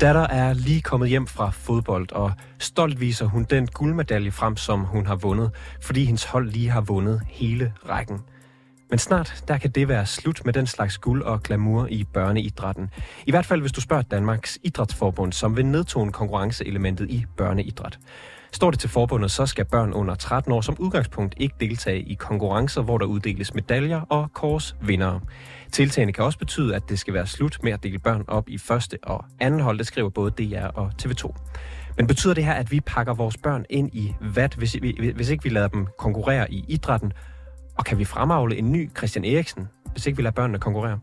Datter er lige kommet hjem fra fodbold, og stolt viser hun den guldmedalje frem, som hun har vundet, fordi hendes hold lige har vundet hele rækken. Men snart, der kan det være slut med den slags guld og glamour i børneidrætten. I hvert fald, hvis du spørger Danmarks Idrætsforbund, som vil nedtone konkurrenceelementet i børneidræt. Står det til forbundet, så skal børn under 13 år som udgangspunkt ikke deltage i konkurrencer, hvor der uddeles medaljer og kors vindere. Tiltagene kan også betyde, at det skal være slut med at dele børn op i første og anden hold, det skriver både DR og TV2. Men betyder det her, at vi pakker vores børn ind i vat, hvis, hvis ikke vi lader dem konkurrere i idrætten? Og kan vi fremavle en ny Christian Eriksen, hvis ikke vi lader børnene konkurrere?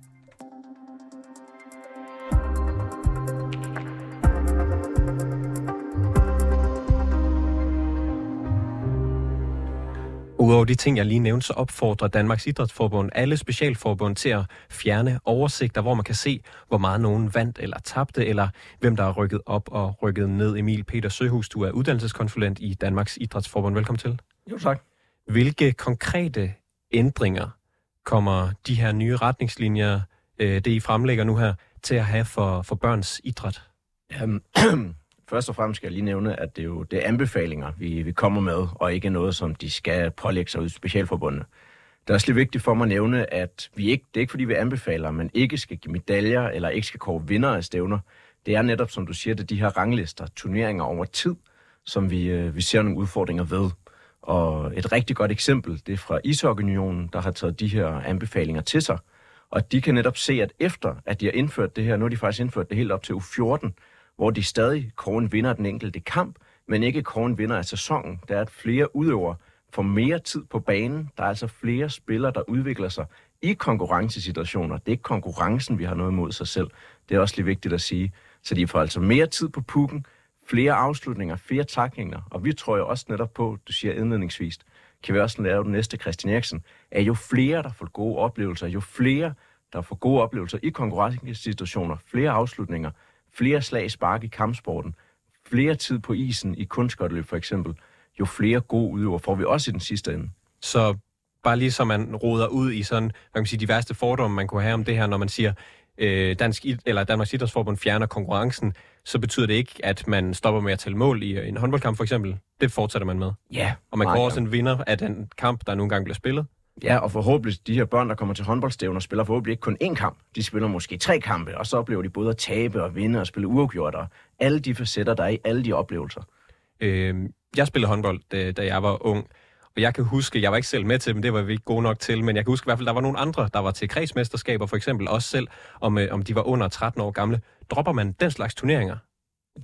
Udover de ting, jeg lige nævnte, så opfordrer Danmarks Idrætsforbund alle specialforbund til at fjerne oversigter, hvor man kan se, hvor meget nogen vandt eller tabte, eller hvem der er rykket op og rykket ned. Emil Peter Søhus, du er uddannelseskonsulent i Danmarks Idrætsforbund. Velkommen til. Jo, tak. Hvilke konkrete ændringer kommer de her nye retningslinjer, øh, det I fremlægger nu her, til at have for, for børns idræt? Um, Først og fremmest skal jeg lige nævne, at det er jo det er anbefalinger, vi, vi kommer med, og ikke noget, som de skal pålægge sig ud i specialforbundet. Det er også lidt vigtigt for mig at nævne, at vi ikke, det er ikke fordi, vi anbefaler, men ikke skal give medaljer eller ikke skal kåre vinder af stævner. Det er netop, som du siger, det er de her ranglister, turneringer over tid, som vi, øh, vi ser nogle udfordringer ved. Og et rigtig godt eksempel, det er fra Ishockeyunionen, der har taget de her anbefalinger til sig. Og de kan netop se, at efter at de har indført det her, nu har de faktisk indført det helt op til U14, hvor de stadig kåren vinder den enkelte kamp, men ikke kåren vinder af sæsonen. Der er, at flere udøvere får mere tid på banen. Der er altså flere spillere, der udvikler sig i konkurrencesituationer. Det er ikke konkurrencen, vi har noget imod sig selv. Det er også lige vigtigt at sige. Så de får altså mere tid på pukken, flere afslutninger, flere taklinger. Og vi tror jo også netop på, du siger indledningsvis, kan vi også lave den næste Christian Eriksen, at jo flere, der får gode oplevelser, jo flere, der får gode oplevelser i konkurrencesituationer, flere afslutninger, flere slag spark i kampsporten, flere tid på isen i kunstskotteløb for eksempel, jo flere gode udøver får vi også i den sidste ende. Så bare lige så man roder ud i sådan, hvad kan man sige, de værste fordomme, man kunne have om det her, når man siger, øh, Dansk, eller Danmarks Idrætsforbund fjerner konkurrencen, så betyder det ikke, at man stopper med at tælle mål i en håndboldkamp for eksempel. Det fortsætter man med. Ja. Og man går også en vinder af den kamp, der nogle gange bliver spillet. Ja, og forhåbentlig de her børn, der kommer til håndboldstævner, spiller forhåbentlig ikke kun én kamp. De spiller måske tre kampe, og så oplever de både at tabe og vinde og spille uafgjort, og alle de facetter, der er i alle de oplevelser. Øh, jeg spillede håndbold, da, jeg var ung, jeg kan huske, jeg var ikke selv med til dem, det var vi ikke gode nok til, men jeg kan huske i hvert fald, der var nogle andre, der var til kredsmesterskaber for eksempel, også selv, om, øh, om de var under 13 år gamle. Dropper man den slags turneringer?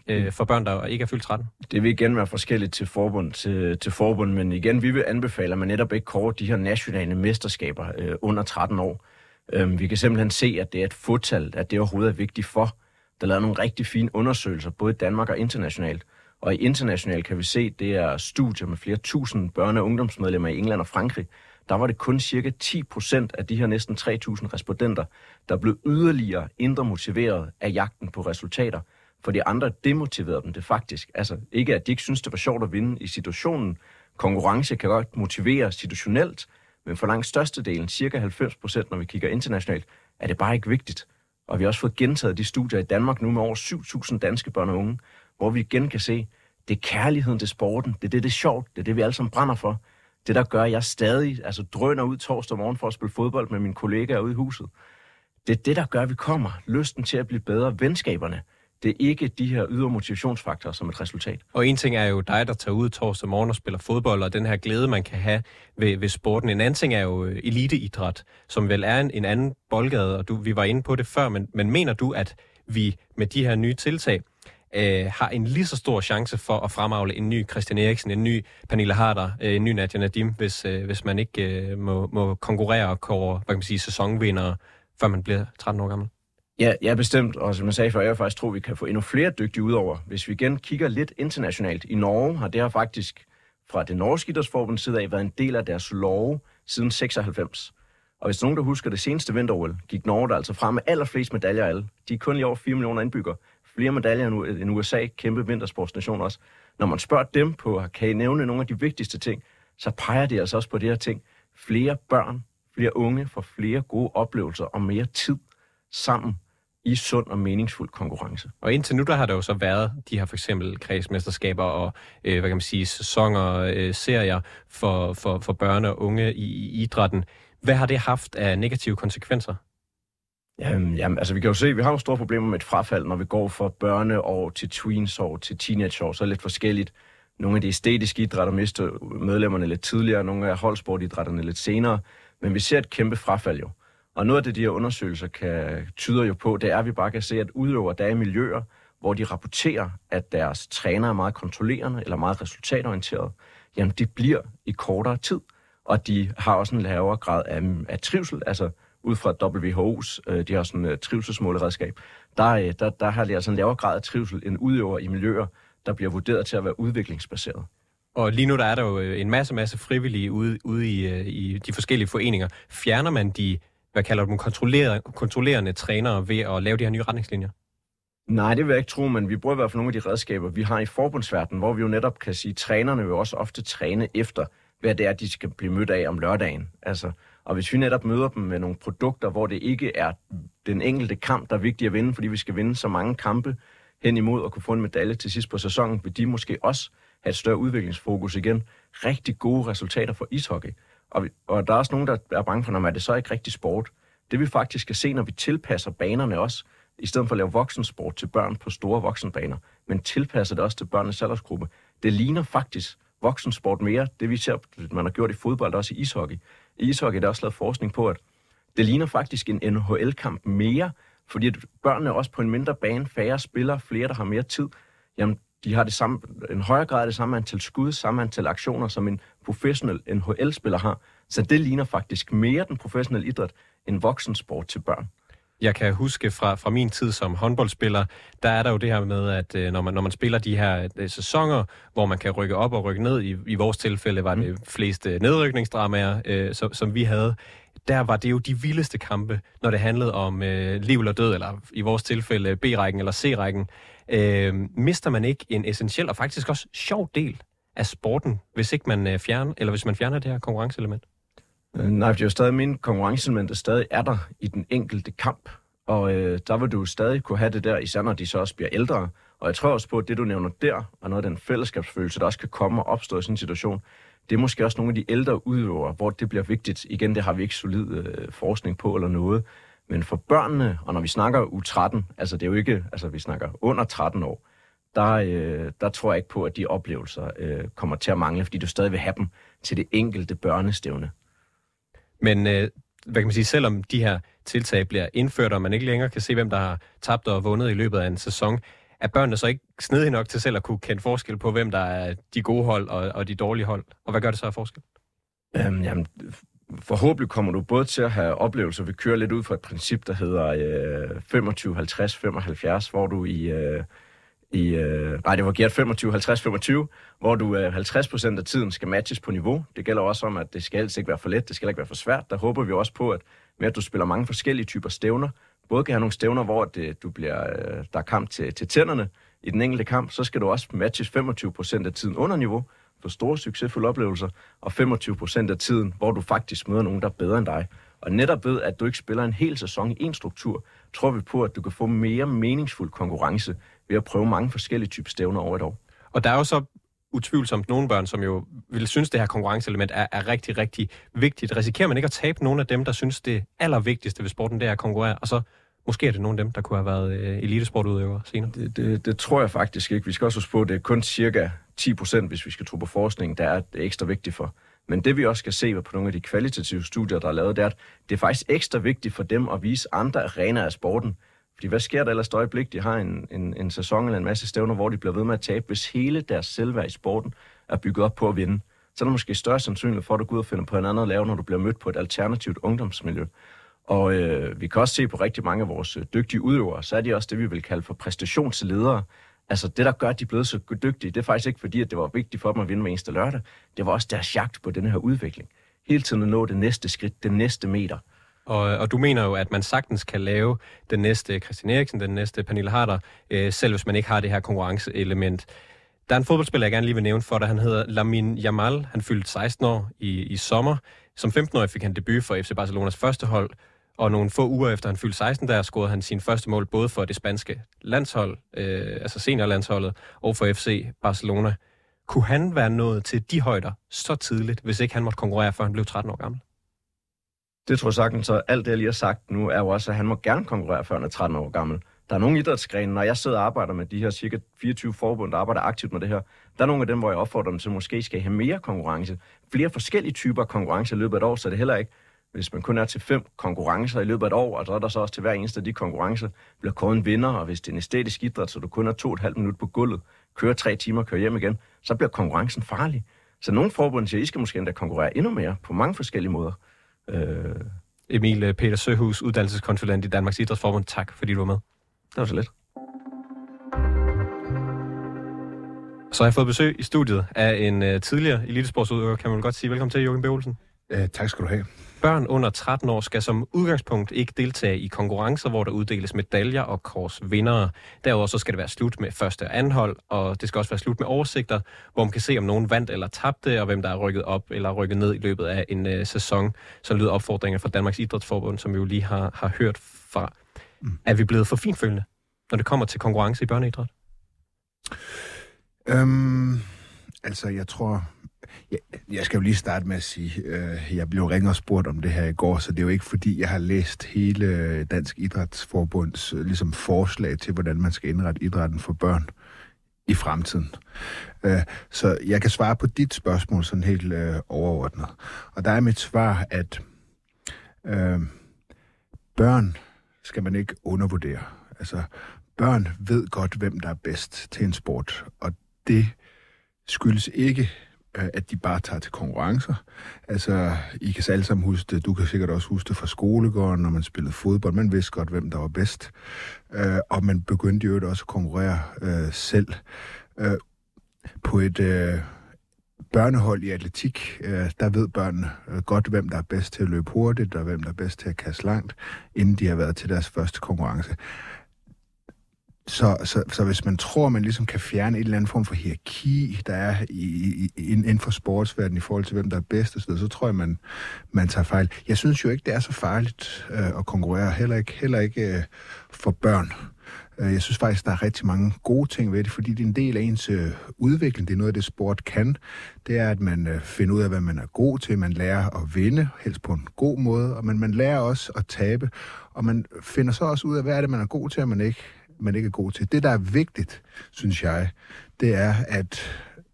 øh, for børn, der ikke er fyldt 13? Det vil igen være forskelligt til forbund, til, til forbund, men igen, vi vil anbefale, at man netop ikke kårer de her nationale mesterskaber øh, under 13 år. Øh, vi kan simpelthen se, at det er et fodtal, at det overhovedet er vigtigt for. Der er lavet nogle rigtig fine undersøgelser, både i Danmark og internationalt. Og i internationalt kan vi se, det er studier med flere tusind børne- og ungdomsmedlemmer i England og Frankrig. Der var det kun cirka 10 procent af de her næsten 3.000 respondenter, der blev yderligere indre motiveret af jagten på resultater – for de andre demotiverede dem det faktisk. Altså ikke, at de ikke synes, det var sjovt at vinde i situationen. Konkurrence kan godt motivere situationelt, men for langt størstedelen, cirka 90 procent, når vi kigger internationalt, er det bare ikke vigtigt. Og vi har også fået gentaget de studier i Danmark nu med over 7.000 danske børn og unge, hvor vi igen kan se, det er kærligheden til sporten, det er det, det er sjovt, det er det, vi alle sammen brænder for. Det, der gør, at jeg stadig altså, drøner ud torsdag morgen for at spille fodbold med mine kollegaer ude i huset. Det er det, der gør, at vi kommer. Lysten til at blive bedre, venskaberne. Det er ikke de her ydre motivationsfaktorer som et resultat. Og en ting er jo dig, der tager ud torsdag morgen og spiller fodbold, og den her glæde, man kan have ved, ved sporten. En anden ting er jo øh, eliteidræt, som vel er en, en anden boldgade, og du, vi var inde på det før, men, men mener du, at vi med de her nye tiltag øh, har en lige så stor chance for at fremavle en ny Christian Eriksen, en ny Pernille Harder, øh, en ny Nadia Nadim, hvis, øh, hvis man ikke øh, må, må konkurrere og kåre, hvad kan man sige, sæsonvindere, før man bliver 13 år gammel? Ja, ja, bestemt. Og som jeg sagde før, jeg faktisk tror, vi kan få endnu flere dygtige udover. Hvis vi igen kigger lidt internationalt. I Norge har det her faktisk fra det norske idrætsforbund side af været en del af deres lov siden 96. Og hvis nogen, der husker det seneste vinter gik Norge der altså frem med allerflest medaljer af alle. De er kun lige over 4 millioner indbyggere. Flere medaljer end USA, kæmpe vintersportsnation også. Når man spørger dem på, kan I nævne nogle af de vigtigste ting, så peger de altså også på det her ting. Flere børn, flere unge får flere gode oplevelser og mere tid sammen i sund og meningsfuld konkurrence. Og indtil nu, der har der jo så været de her for eksempel kredsmesterskaber og, øh, hvad kan man sige, sæsoner, øh, serier for, for, for børn og unge i, i idrætten. Hvad har det haft af negative konsekvenser? Jamen, jamen, altså vi kan jo se, vi har jo store problemer med et frafald, når vi går fra børneår til tweensår til teenageår, så er det lidt forskelligt. Nogle af de æstetiske idrætter mister medlemmerne lidt tidligere, nogle af holdsportidrætterne lidt senere, men vi ser et kæmpe frafald jo. Og noget af det, de her undersøgelser kan, tyder jo på, det er, at vi bare kan se, at udøver der er i miljøer, hvor de rapporterer, at deres træner er meget kontrollerende eller meget resultatorienteret, jamen de bliver i kortere tid, og de har også en lavere grad af, af trivsel, altså ud fra WHO's, øh, de har sådan et uh, trivselsmåleredskab, der, øh, der, der har de altså en lavere grad af trivsel end udøver i miljøer, der bliver vurderet til at være udviklingsbaseret. Og lige nu der er der jo en masse, masse frivillige ude, ude i, i de forskellige foreninger. Fjerner man de hvad kalder du kontrollerende, kontrollerende trænere ved at lave de her nye retningslinjer? Nej, det vil jeg ikke tro, men vi bruger i hvert fald nogle af de redskaber, vi har i forbundsverdenen, hvor vi jo netop kan sige, at trænerne vil også ofte træne efter, hvad det er, de skal blive mødt af om lørdagen. Altså, og hvis vi netop møder dem med nogle produkter, hvor det ikke er den enkelte kamp, der er vigtig at vinde, fordi vi skal vinde så mange kampe hen imod at kunne få en medalje til sidst på sæsonen, vil de måske også have et større udviklingsfokus igen. Rigtig gode resultater for ishockey. Og, og der er også nogen, der er bange for, når det så ikke rigtig sport. Det vi faktisk skal se, når vi tilpasser banerne også, i stedet for at lave voksensport til børn på store voksenbaner, men tilpasser det også til børnenes aldersgruppe. Det ligner faktisk voksensport mere, det vi ser, man har gjort i fodbold, også i ishockey. I ishockey der er også lavet forskning på, at det ligner faktisk en NHL-kamp mere, fordi at børnene er også på en mindre bane, færre spillere, flere, der har mere tid. Jamen, de har det samme, en højere grad af det samme antal skud, samme antal aktioner, som en professionel NHL-spiller har. Så det ligner faktisk mere den professionelle idræt end voksensport til børn. Jeg kan huske fra, fra min tid som håndboldspiller, der er der jo det her med, at øh, når man, når man spiller de her øh, sæsoner, hvor man kan rykke op og rykke ned, i, i vores tilfælde var det mm. fleste nedrykningsdramaer, øh, som, som vi havde, der var det jo de vildeste kampe, når det handlede om øh, liv eller død, eller i vores tilfælde B-rækken eller C-rækken. Øh, mister man ikke en essentiel og faktisk også sjov del af sporten, hvis ikke man øh, fjerner, eller hvis man fjerner det her konkurrenceelement? Øh, nej, det er jo stadig min konkurrenceelement, der stadig er der i den enkelte kamp. Og øh, der vil du stadig kunne have det der, især når de så også bliver ældre. Og jeg tror også på, at det du nævner der, og noget af den fællesskabsfølelse, der også kan komme og opstå i sådan en situation, det er måske også nogle af de ældre udøvere, hvor det bliver vigtigt. Igen, det har vi ikke solid øh, forskning på eller noget. Men for børnene, og når vi snakker U13, altså det er jo ikke, altså vi snakker under 13 år, der, øh, der tror jeg ikke på, at de oplevelser øh, kommer til at mangle, fordi du stadig vil have dem til det enkelte børnestævne. Men øh, hvad kan man sige, selvom de her tiltag bliver indført, og man ikke længere kan se, hvem der har tabt og vundet i løbet af en sæson, er børnene så ikke snedige nok til selv at kunne kende forskel på, hvem der er de gode hold og, og de dårlige hold? Og hvad gør det så af forskel? Øhm, jamen, forhåbentlig kommer du både til at have oplevelser. Vi kører lidt ud fra et princip, der hedder øh, 25, 50, 75, hvor du i... Øh, i, øh, nej, det var Gert 25, 50, 25, hvor du øh, 50% af tiden skal matches på niveau. Det gælder også om, at det skal helst ikke være for let, det skal ikke være for svært. Der håber vi også på, at med at du spiller mange forskellige typer stævner, både kan have nogle stævner, hvor det, du bliver, øh, der er kamp til, til tænderne i den enkelte kamp, så skal du også matches 25% af tiden under niveau, for store succesfulde oplevelser, og 25% af tiden, hvor du faktisk møder nogen, der er bedre end dig. Og netop ved, at du ikke spiller en hel sæson i en struktur, tror vi på, at du kan få mere meningsfuld konkurrence ved at prøve mange forskellige typer stævner over et år. Og der er jo så utvivlsomt nogle børn, som jo vil synes, det her konkurrenceelement er, er rigtig, rigtig vigtigt. Risikerer man ikke at tabe nogle af dem, der synes, det allervigtigste ved sporten, det er at konkurrere, og så måske er det nogle af dem, der kunne have været øh, elitesportudøvere senere? Det, det, det tror jeg faktisk ikke. Vi skal også huske på, at det er kun cirka 10 procent, hvis vi skal tro på forskning, der er ekstra vigtigt for. Men det vi også skal se på nogle af de kvalitative studier, der er lavet, det er, at det er faktisk ekstra vigtigt for dem at vise andre arenaer af sporten. Fordi hvad sker der ellers et øjeblik? De har en, en, en sæson eller en masse stævner, hvor de bliver ved med at tabe, hvis hele deres selvværd i sporten er bygget op på at vinde. Så er der måske større sandsynlighed for, at du går ud og finder på en anden at lave, når du bliver mødt på et alternativt ungdomsmiljø. Og øh, vi kan også se på rigtig mange af vores øh, dygtige udøvere, så er de også det, vi vil kalde for præstationsledere. Altså det, der gør, at de er blevet så dygtige, det er faktisk ikke fordi, at det var vigtigt for dem at vinde med eneste lørdag. Det var også deres jagt på den her udvikling. Hele tiden at nå det næste skridt, den næste meter. Og, og du mener jo, at man sagtens kan lave den næste Christian Eriksen, den næste Pernille Harder, øh, selv hvis man ikke har det her konkurrenceelement. Der er en fodboldspiller, jeg gerne lige vil nævne for dig. Han hedder Lamin Jamal. Han fyldte 16 år i, i sommer. Som 15-årig fik han debut for FC Barcelonas første hold. Og nogle få uger efter han fyldte 16, der scorede han sin første mål både for det spanske landshold, øh, altså seniorlandsholdet, og for FC Barcelona. Kunne han være nået til de højder så tidligt, hvis ikke han måtte konkurrere, før han blev 13 år gammel? Det tror jeg sagtens, så alt det, jeg lige har sagt nu, er jo også, at han må gerne konkurrere, før han er 13 år gammel. Der er nogle idrætsgrene, når jeg sidder og arbejder med de her cirka 24 forbund, der arbejder aktivt med det her, der er nogle af dem, hvor jeg opfordrer dem til, at måske skal have mere konkurrence. Flere forskellige typer konkurrence i løbet af et år, så det heller ikke, hvis man kun er til fem konkurrencer i løbet af et år, og så er der så også til hver eneste af de konkurrencer, bliver kåret en vinder, og hvis det er en æstetisk idræt, så du kun er to og et halvt minut på gulvet, kører tre timer, kører hjem igen, så bliver konkurrencen farlig. Så nogle forbund siger, at I skal måske endda konkurrere endnu mere på mange forskellige måder. Øh... Emil øh, Peter Søhus, uddannelseskonsulent i Danmarks Idrætsforbund. Tak, fordi du var med. Det var så lidt. Så har jeg fået besøg i studiet af en uh, tidligere elitesportsudøver, kan man godt sige. Velkommen til, Jørgen B. Olsen. Uh, tak skal du have. Børn under 13 år skal som udgangspunkt ikke deltage i konkurrencer, hvor der uddeles medaljer og kors vindere. Derudover så skal det være slut med første og anden hold, og det skal også være slut med oversigter, hvor man kan se, om nogen vandt eller tabte, og hvem der er rykket op eller rykket ned i løbet af en uh, sæson. Så lyder opfordringer fra Danmarks Idrætsforbund, som vi jo lige har, har hørt fra. Mm. Er vi blevet for finfølgende, når det kommer til konkurrence i børneidræt? Øhm, altså, jeg tror... Jeg, jeg skal jo lige starte med at sige, øh, jeg blev ringet og spurgt om det her i går, så det er jo ikke fordi, jeg har læst hele Dansk Idrætsforbunds øh, ligesom forslag til, hvordan man skal indrette idrætten for børn i fremtiden. Øh, så jeg kan svare på dit spørgsmål sådan helt øh, overordnet. Og der er mit svar, at øh, børn skal man ikke undervurdere. Altså, børn ved godt, hvem der er bedst til en sport, og det skyldes ikke, Øh, at de bare tager til konkurrencer. Altså, I kan alle sammen huske det. Du kan sikkert også huske det fra skolegården, når man spillede fodbold. Man vidste godt, hvem der var bedst. Øh, og man begyndte jo også at konkurrere øh, selv. Øh, på et øh, børnehold i atletik, øh, der ved børnene øh, godt, hvem der er bedst til at løbe hurtigt, og hvem der er bedst til at kaste langt, inden de har været til deres første konkurrence. Så, så, så hvis man tror, man ligesom kan fjerne et eller andet form for hierarki, der er i, i, inden for sportsverdenen i forhold til, hvem der er bedst, så, så tror jeg, man, man tager fejl. Jeg synes jo ikke, det er så farligt øh, at konkurrere, heller ikke, heller ikke øh, for børn. Øh, jeg synes faktisk, der er rigtig mange gode ting ved det, fordi det er en del af ens øh, udvikling. Det er noget af det, sport kan. Det er, at man øh, finder ud af, hvad man er god til. Man lærer at vinde, helst på en god måde, og man, man lærer også at tabe. Og man finder så også ud af, hvad er det, man er god til, og man ikke man ikke er god til. Det, der er vigtigt, synes jeg, det er, at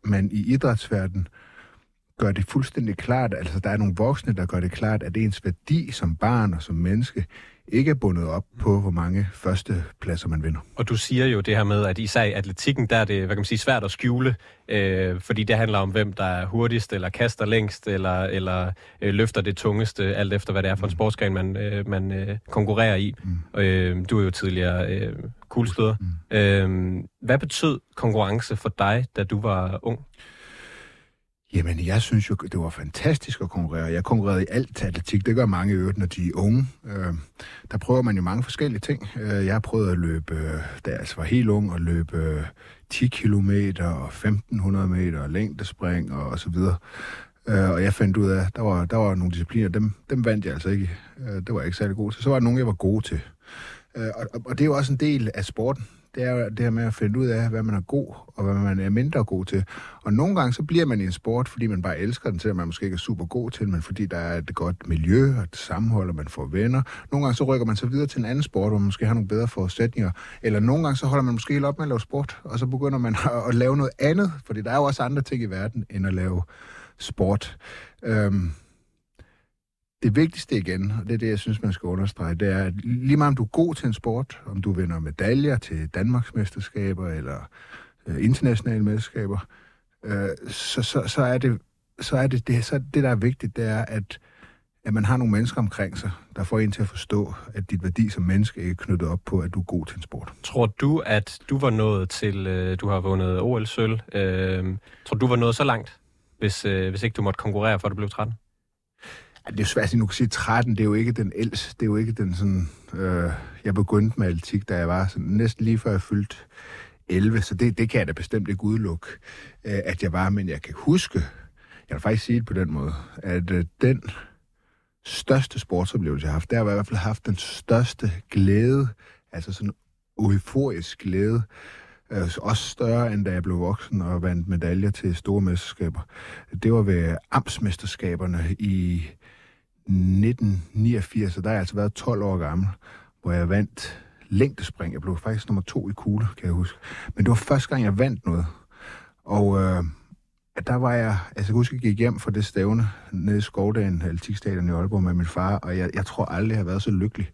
man i idrætsverdenen gør det fuldstændig klart, altså der er nogle voksne, der gør det klart, at ens værdi som barn og som menneske ikke er bundet op på, hvor mange første pladser man vinder. Og du siger jo det her med, at især i atletikken, der er det hvad kan man sige, svært at skjule, øh, fordi det handler om, hvem der er hurtigst, eller kaster længst, eller, eller øh, løfter det tungeste, alt efter hvad det er for en mm. sportsgren, man, øh, man øh, konkurrerer i. Mm. Øh, du er jo tidligere øh, kuglestøder. Mm. Øh, hvad betød konkurrence for dig, da du var ung? Jamen, jeg synes jo, det var fantastisk at konkurrere. Jeg konkurrerede i alt atletik. Det gør mange i øvrigt, når de er unge. Øh, der prøver man jo mange forskellige ting. Øh, jeg har prøvet at løbe, øh, da jeg altså var helt ung, at løbe øh, 10 km og 1500 meter og længdespring og, og så videre. Øh, og jeg fandt ud af, at der var, der var nogle discipliner, dem, dem vandt jeg altså ikke. Øh, det var jeg ikke særlig god til. Så var der nogle, jeg var god til. Øh, og, og det er jo også en del af sporten det er jo det her med at finde ud af, hvad man er god, og hvad man er mindre god til. Og nogle gange så bliver man i en sport, fordi man bare elsker den, til man måske ikke er super god til, men fordi der er et godt miljø og et sammenhold, og man får venner. Nogle gange så rykker man så videre til en anden sport, hvor man måske har nogle bedre forudsætninger. Eller nogle gange så holder man måske helt op med at lave sport, og så begynder man at lave noget andet, fordi der er jo også andre ting i verden, end at lave sport. Øhm, det vigtigste igen, og det er det, jeg synes, man skal understrege, det er, at lige meget om du er god til en sport, om du vinder medaljer til Danmarks mesterskaber eller øh, internationale mesterskaber, øh, så, så, så, er det, så er det, det, så det, der er vigtigt, det er, at, at man har nogle mennesker omkring sig, der får en til at forstå, at dit værdi som menneske ikke er knyttet op på, at du er god til en sport. Tror du, at du var nået til, øh, du har vundet OL-sølv, øh, tror du var nået så langt, hvis, øh, hvis ikke du måtte konkurrere, før du blev 13? Det er svært at sige, nu kan sige 13, det er jo ikke den ældste, det er jo ikke den sådan, øh, jeg begyndte med atletik, da jeg var sådan, næsten lige før jeg fyldte 11, så det, det kan jeg da bestemt ikke udelukke, øh, at jeg var, men jeg kan huske, jeg vil faktisk sige det på den måde, at øh, den største sportsoplevelse, jeg har haft. Der har jeg i hvert fald haft den største glæde, altså sådan euforisk glæde, øh, også større end da jeg blev voksen og vandt medaljer til store mesterskaber. Det var ved amtsmesterskaberne i 1989, og der har jeg altså været 12 år gammel, hvor jeg vandt længdespring. Jeg blev faktisk nummer to i kugle, kan jeg huske. Men det var første gang, jeg vandt noget. Og øh, der var jeg, altså jeg kan huske, jeg gik hjem fra det stævne nede i Skovdagen, Atletikstadion i Aalborg med min far, og jeg, jeg tror aldrig, jeg har været så lykkelig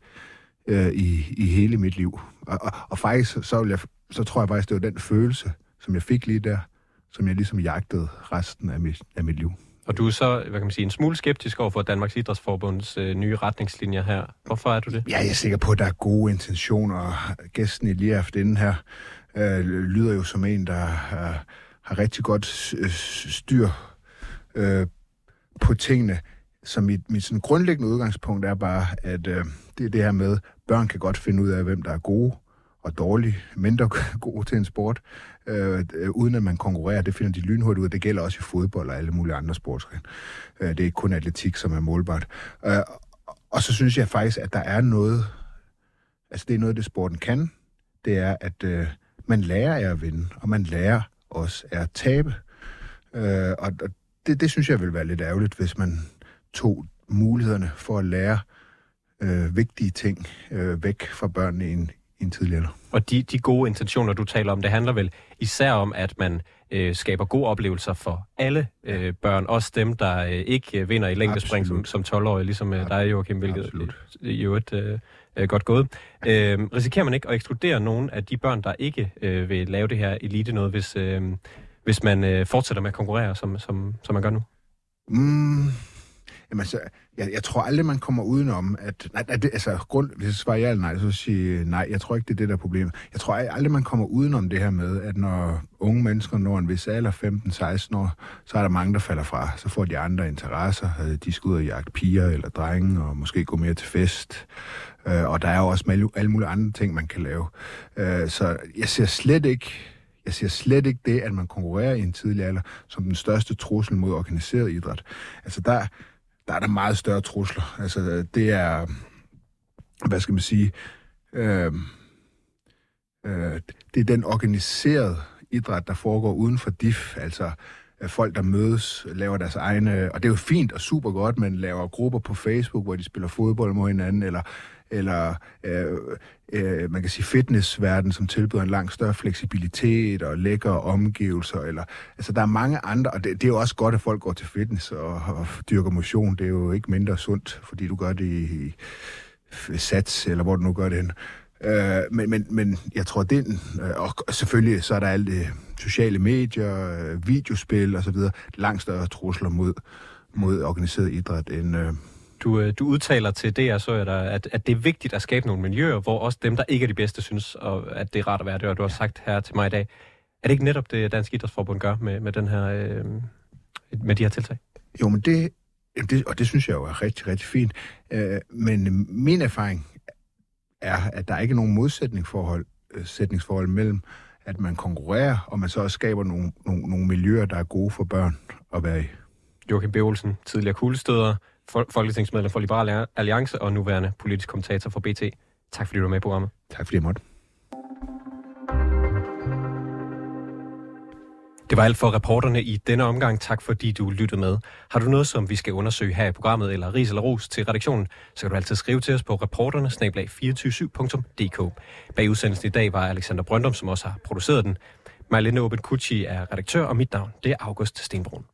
øh, i, i hele mit liv. Og, og, og faktisk, så, vil jeg, så tror jeg faktisk, det var den følelse, som jeg fik lige der, som jeg ligesom jagtede resten af mit, af mit liv. Og du er så, hvad kan man sige, en smule skeptisk over for Danmarks Idrætsforbunds øh, nye retningslinjer her. Hvorfor er du det? Ja, jeg er sikker på, at der er gode intentioner. Gæsten i lige efter inden her øh, lyder jo som en, der øh, har rigtig godt øh, styr øh, på tingene. Så mit, mit sådan grundlæggende udgangspunkt er bare, at øh, det er det her med, børn kan godt finde ud af, hvem der er gode og dårlige, mindre gode til en sport, Øh, øh, uden at man konkurrerer. Det finder de lynhurtigt ud af. Det gælder også i fodbold og alle mulige andre sportsgrene. Øh, det er ikke kun atletik, som er målbart. Øh, og så synes jeg faktisk, at der er noget, altså det er noget, det sporten kan, det er, at øh, man lærer af at vinde, og man lærer også af at tabe. Øh, og og det, det synes jeg vil være lidt ærgerligt, hvis man tog mulighederne for at lære øh, vigtige ting øh, væk fra børnene i en, i en tidlig alder. Og de, de gode intentioner, du taler om, det handler vel især om, at man øh, skaber gode oplevelser for alle øh, børn, også dem, der øh, ikke vinder i længdespring som, som 12-årige, ligesom øh, dig, Joachim, hvilket i øvrigt øh, øh, godt gået. Øh, risikerer man ikke at ekskludere nogen af de børn, der ikke øh, vil lave det her elite noget, hvis, øh, hvis man øh, fortsætter med at konkurrere, som, som, som man gør nu? Mm, Jamen, så, jeg, jeg tror aldrig, man kommer udenom, at... Nej, det, altså, grund, hvis jeg svarer ja eller nej, så siger nej, jeg tror ikke, det er det, der er problemet. Jeg tror aldrig, man kommer udenom det her med, at når unge mennesker når en vis alder, 15-16 år, så er der mange, der falder fra. Så får de andre interesser. Øh, de skal ud og jagte piger eller drenge, og måske gå mere til fest. Øh, og der er jo også alle mulige andre ting, man kan lave. Øh, så jeg ser slet ikke jeg ser slet ikke det, at man konkurrerer i en tidlig alder, som den største trussel mod organiseret idræt. Altså der, der er der meget større trusler. Altså, det er, hvad skal man sige, øh, øh, det er den organiserede idræt, der foregår uden for DIF, altså øh, folk, der mødes, laver deres egne, og det er jo fint og super godt, men laver grupper på Facebook, hvor de spiller fodbold mod hinanden, eller eller øh, øh, man kan sige fitnessverden, som tilbyder en langt større fleksibilitet og lækre omgivelser. Eller, altså, der er mange andre, og det, det er jo også godt, at folk går til fitness og, og dyrker motion. Det er jo ikke mindre sundt, fordi du gør det i, i sats, eller hvor du nu gør det hen. Øh, men, men, men jeg tror, den, øh, og selvfølgelig så er der alle de sociale medier, øh, videospil osv., langt større trusler mod, mod organiseret idræt end, øh, du, øh, du udtaler til det, så jeg der, at, at det er vigtigt at skabe nogle miljøer, hvor også dem, der ikke er de bedste, synes, og at det er rart at være det, og du har sagt her til mig i dag. Er det ikke netop det, Dansk Idrætsforbund gør med, med, den her, øh, med de her tiltag? Jo, men det, det, og det synes jeg jo er rigtig, rigtig fint. Øh, men min erfaring er, at der er ikke nogen modsætningsforhold øh, sætningsforhold mellem, at man konkurrerer, og man så også skaber nogle, nogle, nogle miljøer, der er gode for børn at være i. Joachim B. Olsen, tidligere kuglestøder, folketingsmedlem for Liberal Alliance og nuværende politisk kommentator for BT. Tak fordi du var med i programmet. Tak fordi jeg måtte. Det var alt for reporterne i denne omgang. Tak fordi du lyttede med. Har du noget, som vi skal undersøge her i programmet, eller ris eller ros til redaktionen, så kan du altid skrive til os på reporterne 247dk Bag udsendelsen i dag var Alexander Brøndum, som også har produceret den. Marlene Oben Kucci er redaktør, og mit navn det er August Stenbrun.